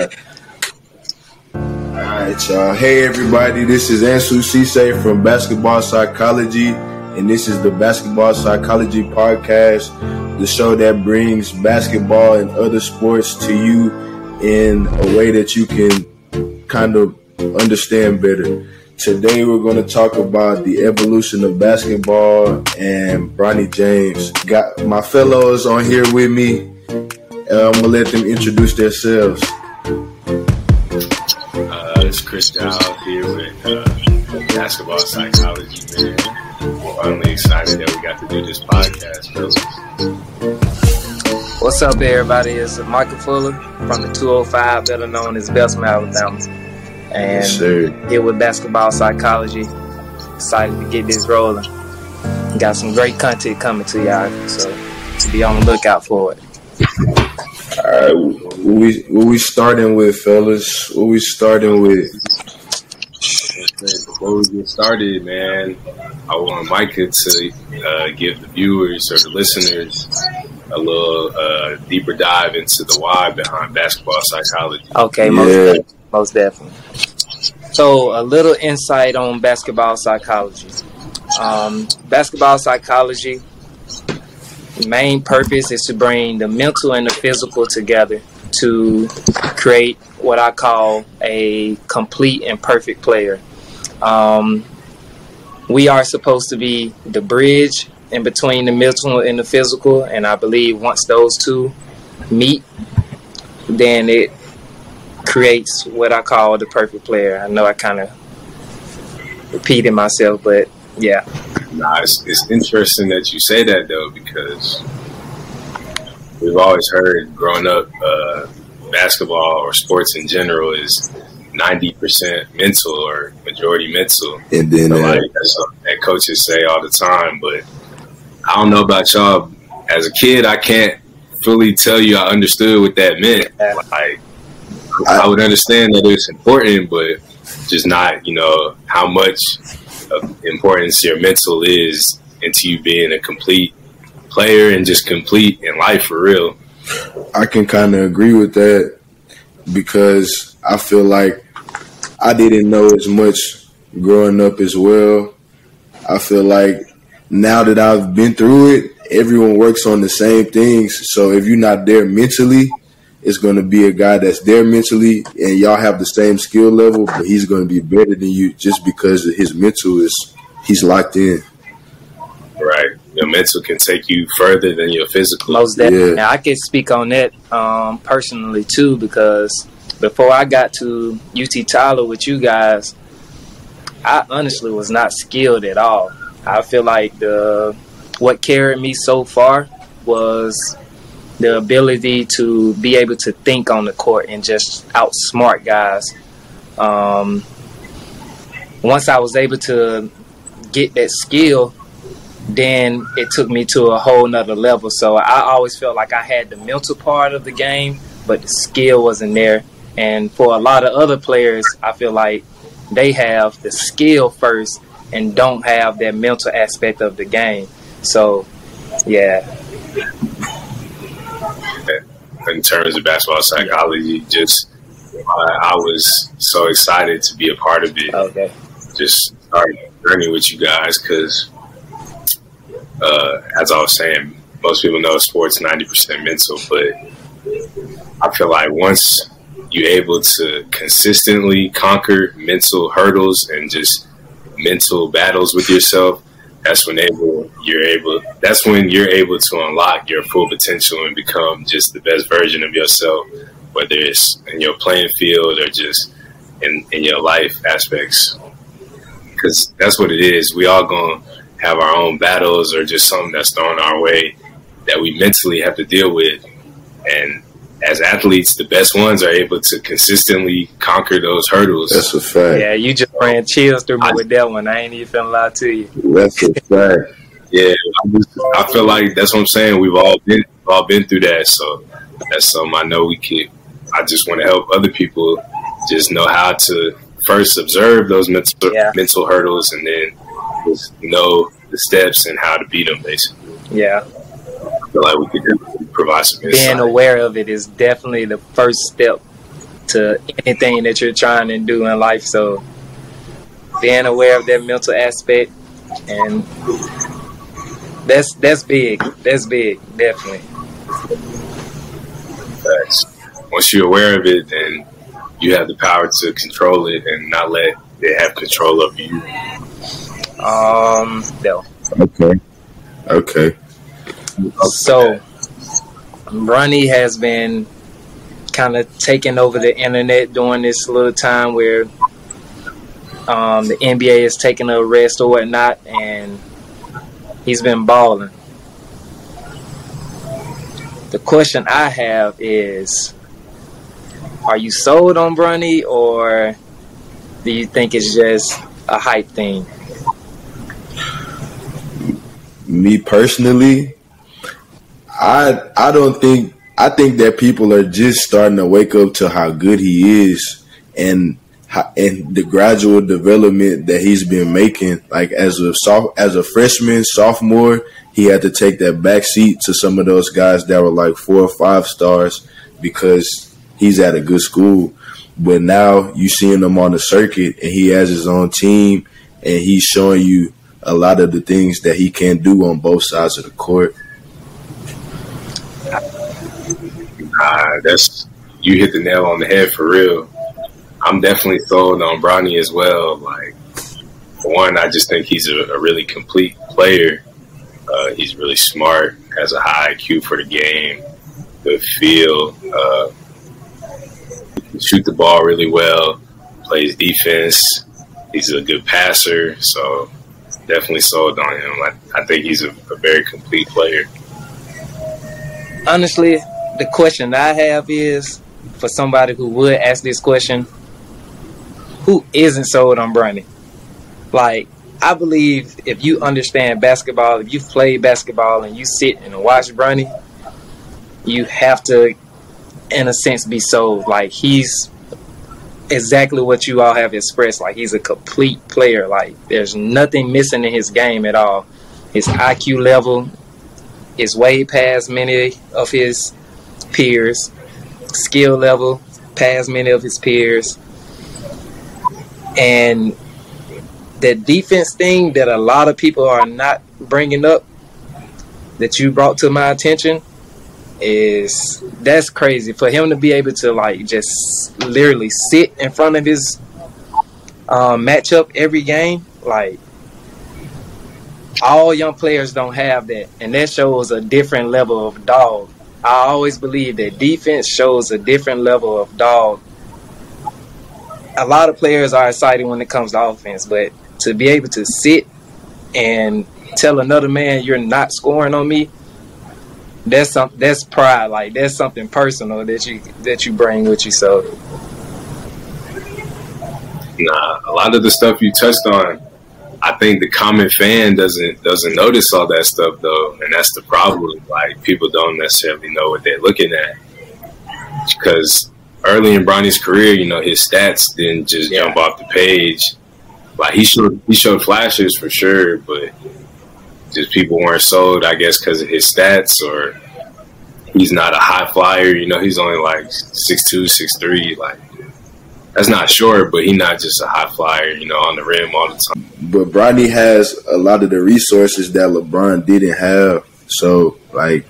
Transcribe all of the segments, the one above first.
Alright, y'all. Hey, everybody. This is Ansu Cisse from Basketball Psychology, and this is the Basketball Psychology Podcast, the show that brings basketball and other sports to you in a way that you can kind of understand better. Today, we're going to talk about the evolution of basketball and Bronny James. Got my fellows on here with me. Uh, I'm going to let them introduce themselves. It's Chris Dow here with uh, Basketball Psychology, man. I'm finally excited that we got to do this podcast, fellas. What's up, everybody? It's Michael Fuller from the 205, better known as Bessemer, Alabama. And Yes, here with Basketball Psychology. Excited to get this rolling. Got some great content coming to y'all, so be on the lookout for it. All right, what we what we starting with, fellas? What we starting with? Before we get started, man, I want Micah to uh, give the viewers or the listeners a little uh, deeper dive into the why behind basketball psychology. Okay, most, Yeah. def- most definitely. So, a little insight on basketball psychology. Um, basketball psychology, the main purpose is to bring the mental and the physical together to create what I call a complete and perfect player. Um, we are supposed to be the bridge in between the mental and the physical, and I believe once those two meet, then it creates what I call the perfect player. I know I kind of repeated myself, but yeah, Nah, it's, it's interesting that you say that though, because we've always heard growing up, uh, basketball or sports in general is ninety percent mental or majority mental. And then So, uh, like that's something that coaches say all the time, but I don't know about y'all. As a kid, I can't fully tell you I understood what that meant. Like I would understand that it's important, but just not, you know, how much importance your mental is into you being a complete player and just complete in life for real. I can kind of agree with that because I feel like I didn't know as much growing up as well. I feel like now that I've been through it, everyone works on the same things. So if you're not there mentally, it's going to be a guy that's there mentally and y'all have the same skill level, but he's going to be better than you just because his mental is he's locked in. Right. Your mental can take you further than your physical. most definitely. Yeah. Now, I can speak on that um, personally too because before I got to UT Tyler with you guys, I honestly was not skilled at all. I feel like the what carried me so far was the ability to be able to think on the court and just outsmart guys. Um, once I was able to get that skill, then it took me to a whole nother level. So I always felt like I had the mental part of the game, but the skill wasn't there. And for a lot of other players, I feel like they have the skill first and don't have that mental aspect of the game. So, yeah, in terms of basketball psychology, just I, I was so excited to be a part of it. okay. just started journey with you guys because, uh, as I was saying, most people know sports ninety percent mental, but I feel like once you're able to consistently conquer mental hurdles and just mental battles with yourself, that's when able you're able. That's when you're able to unlock your full potential and become just the best version of yourself, whether it's in your playing field or just in, in your life aspects because that's what it is. We all gonna have our own battles or just something that's thrown our way that we mentally have to deal with. And as athletes, the best ones are able to consistently conquer those hurdles. That's a fact. Yeah, you just ran chills through me with that one. I ain't even finna lie to you. That's a fact. Yeah, I, just, I feel like that's what I'm saying. We've all been we've all been through that, so that's something I know we can. I just want to help other people just know how to first observe those mental Yeah. mental hurdles and then just know the steps and how to beat them. Basically, Yeah. I feel like we could definitely provide some being aware of it is definitely the first step to anything that you're trying to do in life. So being aware of that mental aspect and that's that's big. That's big, definitely. Thanks. Once you're aware of it, then you have the power to control it and not let it have control of you. Um, no. Okay. Okay. So, Bronny has been kind of taking over the internet during this little time where um, the NBA is taking a rest or whatnot, and he's been balling. The question I have is Are you sold on Bronny, or do you think it's just a hype thing? Me personally, I I don't think I think that people are just starting to wake up to how good he is and and the gradual development that he's been making. Like as a soft, as a freshman, sophomore, he had to take that back seat to some of those guys that were like four or five stars because he's at a good school. But now you seeing him on the circuit and he has his own team and he's showing you a lot of the things that he can do on both sides of the court. Uh, that's you hit the nail on the head for real. I'm definitely sold on Bronny as well. Like, one, I just think he's a, a really complete player. Uh, he's really smart, has a high IQ for the game, good feel, uh, shoot the ball really well, plays defense. He's a good passer, so definitely sold on him. I, I think he's a, a very complete player. Honestly, the question I have is for somebody who would ask this question who isn't sold on Bronny? Like, I believe if you understand basketball, if you play basketball and you sit and watch Bronny, you have to, in a sense, be sold. Like, he's exactly what you all have expressed. Like, he's a complete player. Like, there's nothing missing in his game at all. His IQ level is way past many of his peers, skill level past many of his peers. And the defense thing that a lot of people are not bringing up that you brought to my attention is that's crazy. For him to be able to like just literally sit in front of his um, matchup every game like all young players don't have that. And that shows a different level of dog i always believe that defense shows a different level of dog a lot of players are excited when it comes to offense, but to be able to sit and tell another man you're not scoring on me, that's some that's pride. Like that's something personal that you that you bring with you. So, nah, a lot of the stuff you touched on, I think the common fan doesn't doesn't notice all that stuff though, and that's the problem. Like people don't necessarily know what they're looking at because early in Bronny's career, you know, his stats didn't just yeah. jump off the page. Like he showed, he showed flashes for sure, but just people weren't sold, I guess, because of his stats or he's not a high flyer. You know, he's only like six two, six three. Like that's not sure, but he's not just a high flyer. You know, on the rim all the time. But Bronny has a lot of the resources that LeBron didn't have. So like,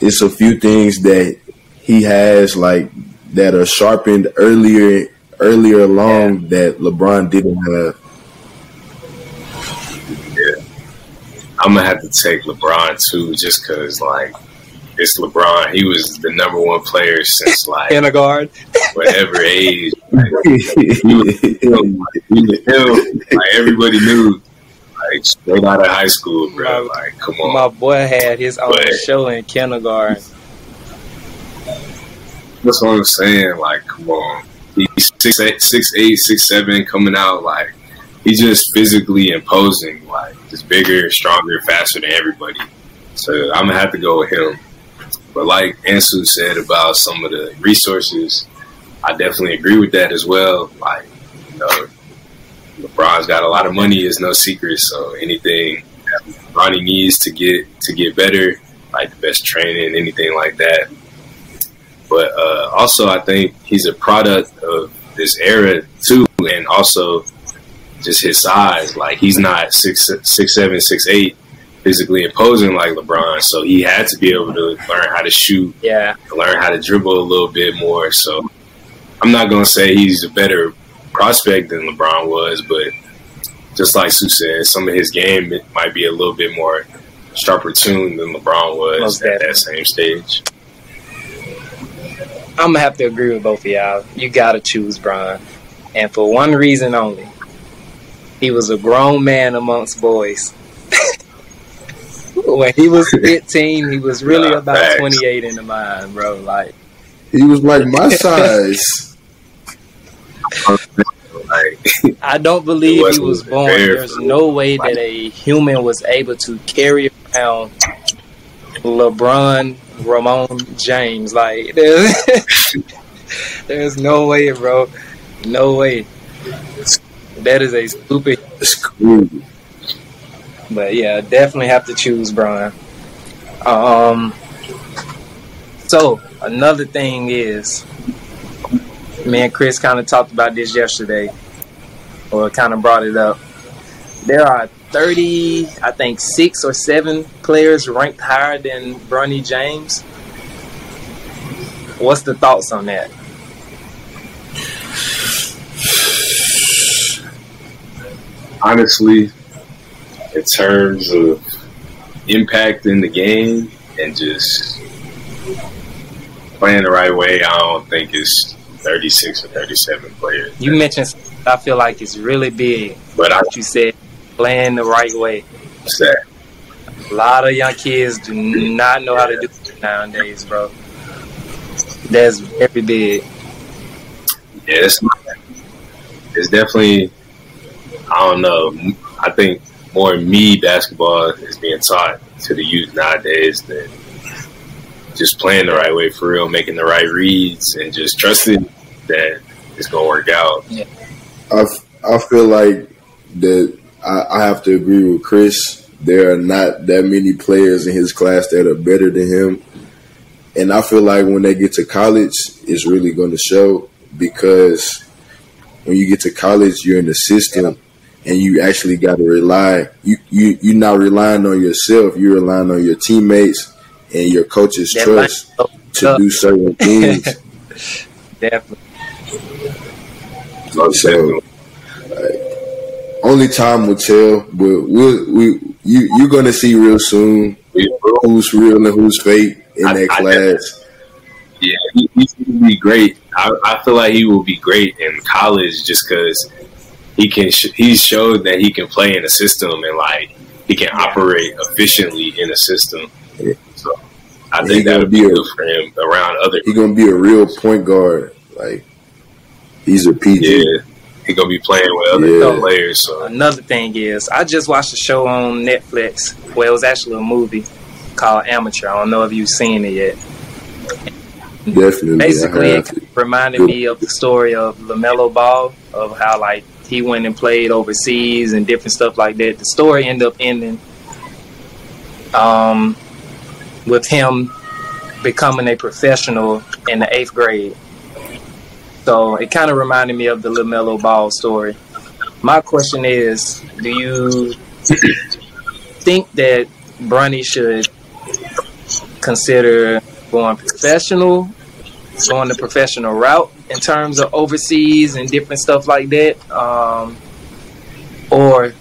it's a few things that he has like that are sharpened earlier earlier along yeah. that LeBron didn't have. Yeah, I'm gonna have to take LeBron too, just because like it's LeBron. He was the number one player since like kindergarten, whatever age. Like, he was him, he was him. Like everybody knew. Like straight out of high school, bro. Like, come on. My boy had his own but, show in kindergarten. That's what I'm saying. Like, come on, he's six eight, six eight, six seven, coming out like he's just physically imposing, like just bigger, stronger, faster than everybody. So I'm gonna have to go with him. But like Ansu said about some of the resources, I definitely agree with that as well. Like, you know, LeBron's got a lot of money is no secret. So anything Bronny needs to get to get better, like the best training, anything like that, But uh, also, I think he's a product of this era too, and also just his size. Like he's not six six seven six eight physically imposing like LeBron, so he had to be able to learn how to shoot, yeah, learn how to dribble a little bit more. So I'm not gonna say he's a better prospect than LeBron was, but just like Sue said, some of his game might be a little bit more sharper tuned than LeBron was at that same stage. I'm gonna have to agree with both of y'all. You gotta choose Bron, and for one reason only. He was a grown man amongst boys. when he was 15, he was really nah, about facts. 28 in the mind, bro. Like he was like my size. I don't believe he was born. There's no way that a human was able to carry around LeBron Raymone James. Like there's, there's no way, bro. No way. That is a stupid. But yeah, definitely have to choose Bron. Um. So another thing is, me and Chris kind of talked about this yesterday, or kind of brought it up. There are 30, I think six or seven players ranked higher than Bronny James. What's the thoughts on that? honestly, in terms of impact in the game and just playing the right way, I don't think it's 36 or 37 players. You mentioned, I feel like it's really big. But I, you said playing the right way. What's that? A lot of young kids do not know how to do it nowadays, bro. That's very big. Yeah, it's, it's definitely I don't know. I think more me basketball is being taught to the youth nowadays than just playing the right way for real, making the right reads, and just trusting that it's gonna work out. Yeah. I, I feel like that I, I have to agree with Chris. There are not that many players in his class that are better than him. And I feel like when they get to college, it's really going to show because when you get to college, you're in the system and you actually got to rely. You you you're not relying on yourself. You're relying on your teammates and your coach's that trust to do certain things. Definitely. So, only time will tell, but we'll, we you you're gonna see real soon who's real and who's fake in I, that I class. Yeah, he, he's gonna be great. I, I feel like he will be great in college just because he can sh- he's showed that he can play in a system and like he can operate efficiently in a system. Yeah. So I think that would be, good a, for him around other. He's gonna be a real point guard. Like he's a PG. Yeah. He's gonna be playing with other yeah. players. So another thing is, I just watched a show on Netflix. Well, it was actually a movie called Amateur. I don't know if you've seen it yet. Definitely. Basically, it reminded me of the story of LaMelo Ball, of how like he went and played overseas and different stuff like that. The story ended up ending um, with him becoming a professional in the eighth grade. So it kind of reminded me of the LaMelo Ball story. My question is do you think that Bronny should consider going professional, going the professional route, in terms of overseas and different stuff like that? Um, or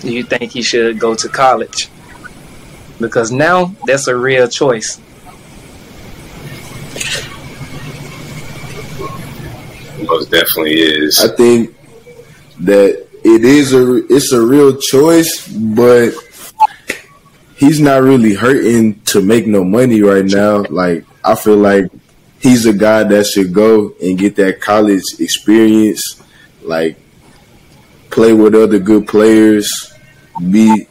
do you think he should go to college? Because now that's a real choice. Most definitely is. I think that it is a it's a real choice, but he's not really hurting to make no money right now. Like I feel like he's a guy that should go and get that college experience, like play with other good players, be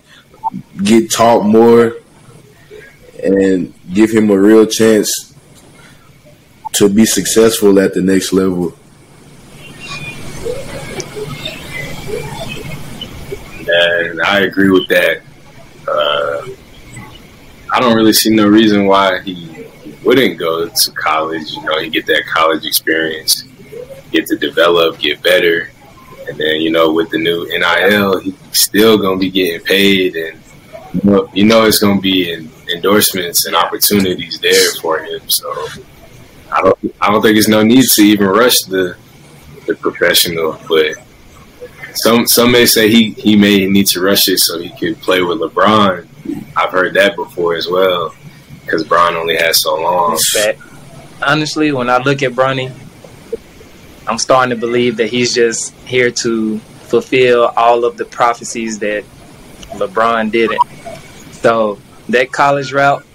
get taught more, and give him a real chance to be successful at the next level. And I agree with that. Uh, I don't really see no reason why he wouldn't go to college, you know, you get that college experience, get to develop, get better, and then you know with the new NIL, he's still gonna be getting paid, and you know, you know it's gonna be in endorsements and opportunities there for him. So I don't I don't think there's no need to even rush the the professional, but some some may say he, he may need to rush it so he could play with LeBron. I've heard that before as well because Bron only has so long. Honestly, when I look at Bronny, I'm starting to believe that he's just here to fulfill all of the prophecies that LeBron didn't. So that college route,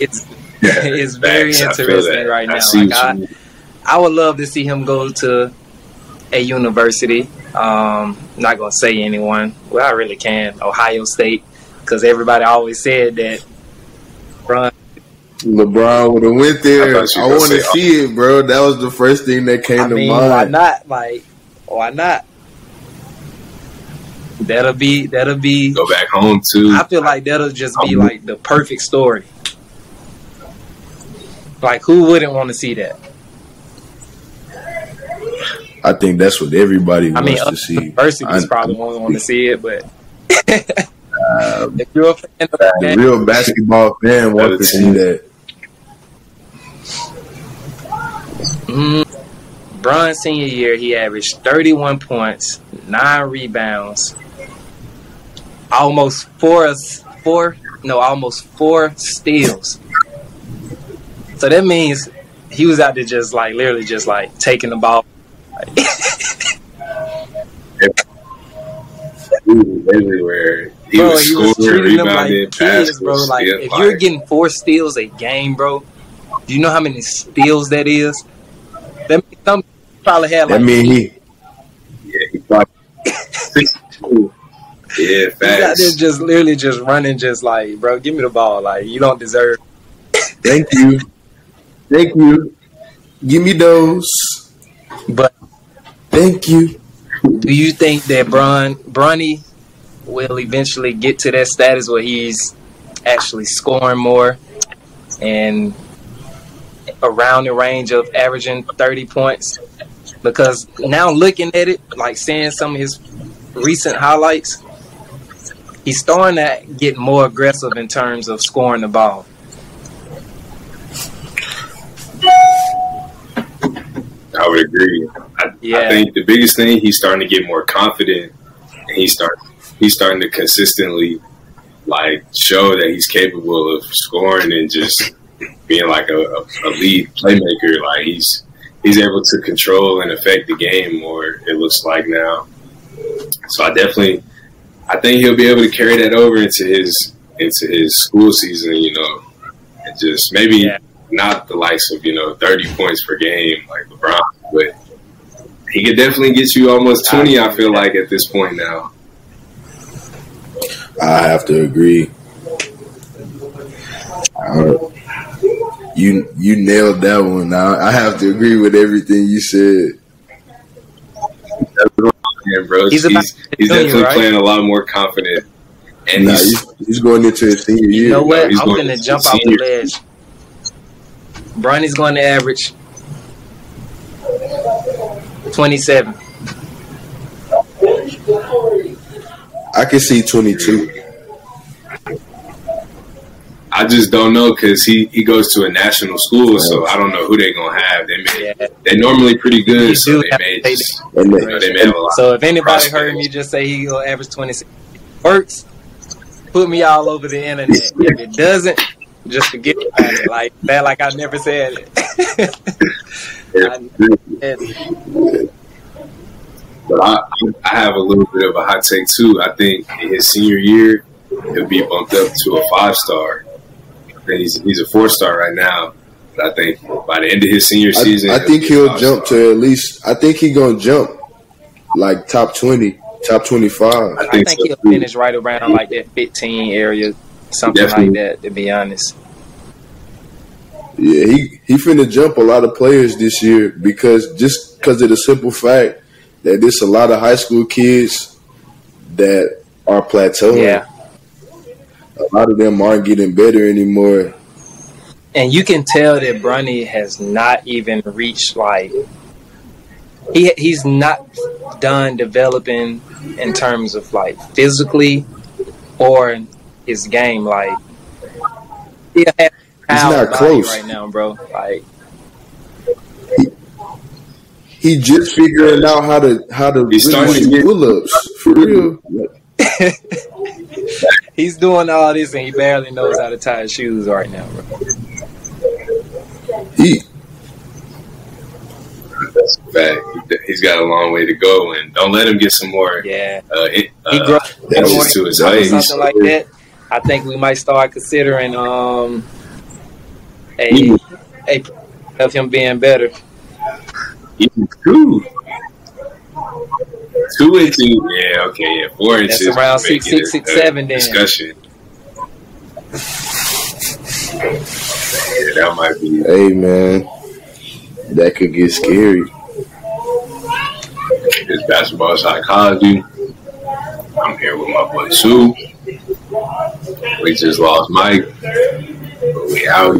it's it's very interesting right now. I, like I, I would love to see him go to a university. Um, not gonna say anyone. Well, I really can. Ohio State, because everybody always said that. LeBron, LeBron would have went there. I, I want to see it, bro. That was the first thing that came I to mean, mind. Why not? Like, why not? That'll be that'll be go back home too. I feel like that'll just be like the perfect story. Like who wouldn't want to see that? I think that's what everybody wants I mean, to see. Universities probably won't want to see it, but um, if you're a fan of a real basketball fan wants to see that. Mm, Bron senior year, he averaged 31 points, nine rebounds, almost four, four, no, almost four steals. So that means he was out there just like literally just like taking the ball everywhere. He bro, was, he was treating them like kids, bro. Like if fire. you're getting four steals a game, bro, do you know how many steals that is? That means some probably had like. I mean, he. Yeah, he probably. yeah, out there just literally just running, just like, bro, give me the ball. Like you don't deserve. Thank you, thank you. Give me those. But thank you. Do you think that Bron Bronny will eventually get to that status where he's actually scoring more and around the range of averaging 30 points? Because now looking at it, like seeing some of his recent highlights, he's starting to get more aggressive in terms of scoring the ball. I would agree. I, yeah. I think the biggest thing he's starting to get more confident, and he's start he's starting to consistently like show that he's capable of scoring and just being like a, a, lead playmaker. Like he's he's able to control and affect the game more. It looks like now. So I definitely, I think he'll be able to carry that over into his into his school season. You know, and just maybe. Yeah not the likes of you know thirty points per game like LeBron, but he could definitely get you almost twenty. I feel like at this point now. I have to agree. Uh, you you nailed that one. Now I have to agree with everything you said. Yeah, bro. He's, he's, he's definitely right? playing a lot more confident, and nah, he's, he's, going into his senior year. You know what? I'm going to jump off the ledge. Bronny's going to average 27. I can see 22. I just don't know because he, he goes to a national school, so I don't know who they're gonna have. They may, yeah. they're normally pretty good, so they may, just, you know, they may have a lot. So if anybody heard me just say he gonna average twenty six, works. Put me all over the internet. if it doesn't, just forget about it. Like that, like I never said it. I, but I, I have a little bit of a hot take too. I think in his senior year, he'll be bumped up to a five star. He's he's a four star right now. But I think by the end of his senior season, I, I think he'll jump to at least. I think he's gonna jump like top twenty, top twenty five. I think, I think so he'll finish right around like that fifteen area something Definitely. like that. To be honest. Yeah, he he finna jump a lot of players this year because just because of the simple fact that there's a lot of high school kids that are plateauing. Yeah. a lot of them aren't getting better anymore. And you can tell that Bronny has not even reached like he he's not done developing in terms of like physically or his game. Like he has He's not close right now, bro. Like he just figuring out how to how to He's really starting pull ups for real. he's doing all this and he barely knows how to tie his shoes right now, bro. He That's a fact. He's got a long way to go, and don't let him get some more Yeah. uh, it, He uh, grow inches to his or legs. something like that. I think we might start considering um a a of him being better. Even two. Two and two. Yeah, okay, yeah. Four That's inches. around make six, it six, a- six, a seven then. Discussion. Yeah, that might be. hey man, that could get scary. It's basketball psychology. I'm here with my boy Sue. We just lost Mike. But we out.